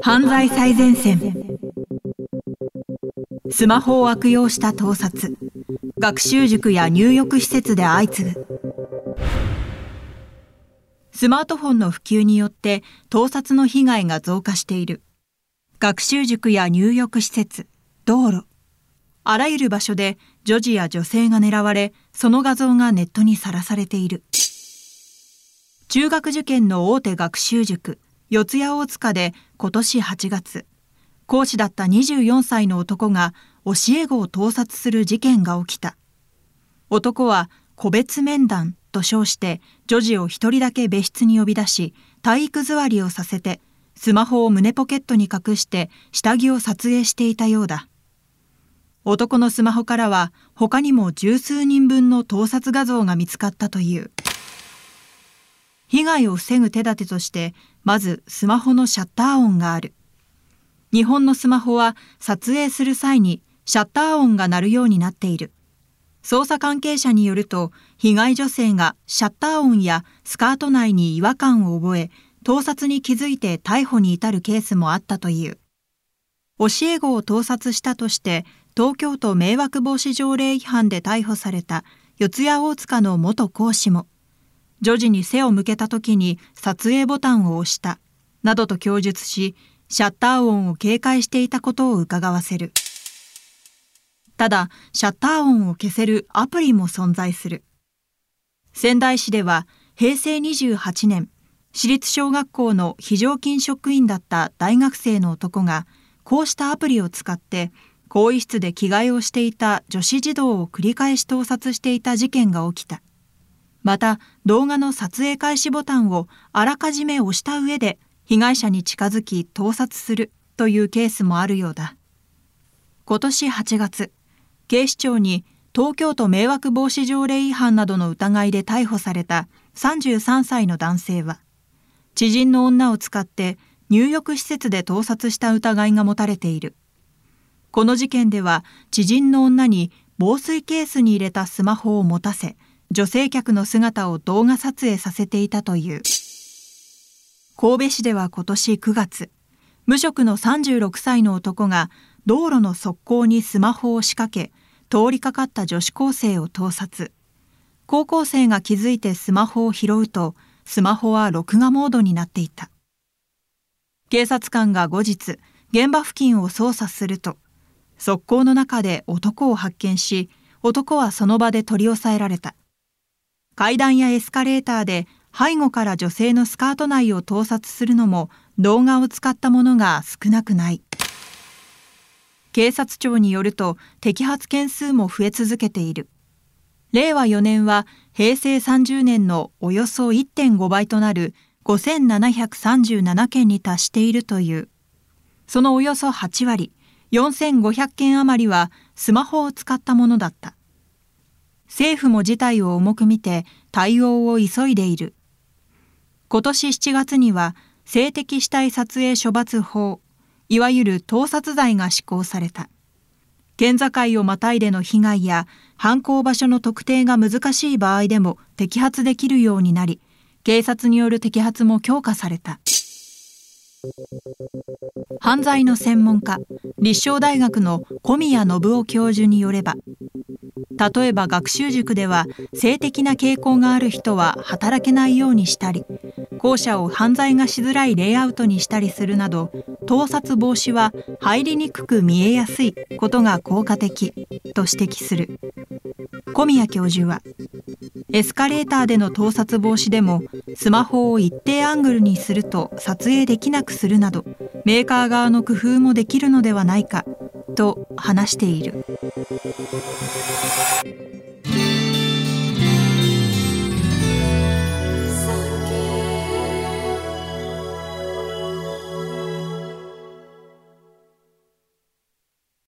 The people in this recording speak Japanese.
犯罪最前線。スマホを悪用した盗撮。学習塾や入浴施設で相次ぐ。スマートフォンの普及によって盗撮の被害が増加している。学習塾や入浴施設。道路。あらゆる場所で女児や女性が狙われその画像がネットにさらされている。中学受験の大手学習塾。四谷大塚で今年8月講師だった24歳の男が教え子を盗撮する事件が起きた。男は個別面談と称して女児を一人だけ別室に呼び出し体育座りをさせてスマホを胸ポケットに隠して下着を撮影していたようだ。男のスマホからは他にも十数人分の盗撮画像が見つかったという。被害を防ぐ手立てとしてまずスマホのシャッター音がある日本のスマホは撮影する際にシャッター音が鳴るようになっている。捜査関係者によると、被害女性がシャッター音やスカート内に違和感を覚え、盗撮に気づいて逮捕に至るケースもあったという。教え子を盗撮したとして、東京都迷惑防止条例違反で逮捕された四谷大塚の元講師も、女児に背を向けた時に撮影ボタンを押した、などと供述し、シャッター音を警戒していたことを伺わせる。ただ、シャッター音を消せるアプリも存在する。仙台市では平成28年、私立小学校の非常勤職員だった大学生の男が、こうしたアプリを使って、更衣室で着替えをしていた女子児童を繰り返し盗撮していた事件が起きた。また、動画の撮影開始ボタンをあらかじめ押した上で、被害者に近づき盗撮するというケースもあるようだ。今年8月、警視庁に東京都迷惑防止条例違反などの疑いで逮捕された33歳の男性は、知人の女を使って入浴施設で盗撮した疑いが持たれている。この事件では、知人の女に防水ケースに入れたスマホを持たせ、女性客の姿を動画撮影させていたという。神戸市では今年9月、無職の36歳の男が道路の側溝にスマホを仕掛け、通りかかった女子高生を盗撮。高校生が気づいてスマホを拾うと、スマホは録画モードになっていた。警察官が後日、現場付近を捜査すると、側溝の中で男を発見し、男はその場で取り押さえられた。階段やエスカレーターで背後から女性のスカート内を盗撮するのも動画を使ったものが少なくない。警察庁によると摘発件数も増え続けている。令和4年は平成30年のおよそ1.5倍となる5737件に達しているという。そのおよそ8割、4500件余りはスマホを使ったものだった。政府も事態を重く見て対応を急いでいる。今年7月には性的死体撮影処罰法いわゆる盗撮罪が施行された。県境をまたいでの被害や犯行場所の特定が難しい場合でも摘発できるようになり、警察による摘発も強化された。犯罪の専門家、立正大学の小宮信夫教授によれば、例えば学習塾では性的な傾向がある人は働けないようにしたり、校舎を犯罪がしづらいレイアウトにしたりするなど、盗撮防止は入りにくく見えやすいことが効果的と指摘する。小宮教授は、エスカレーターでの盗撮防止でもスマホを一定アングルにすると撮影できなくするなどメーカー側の工夫もできるのではないかと話している。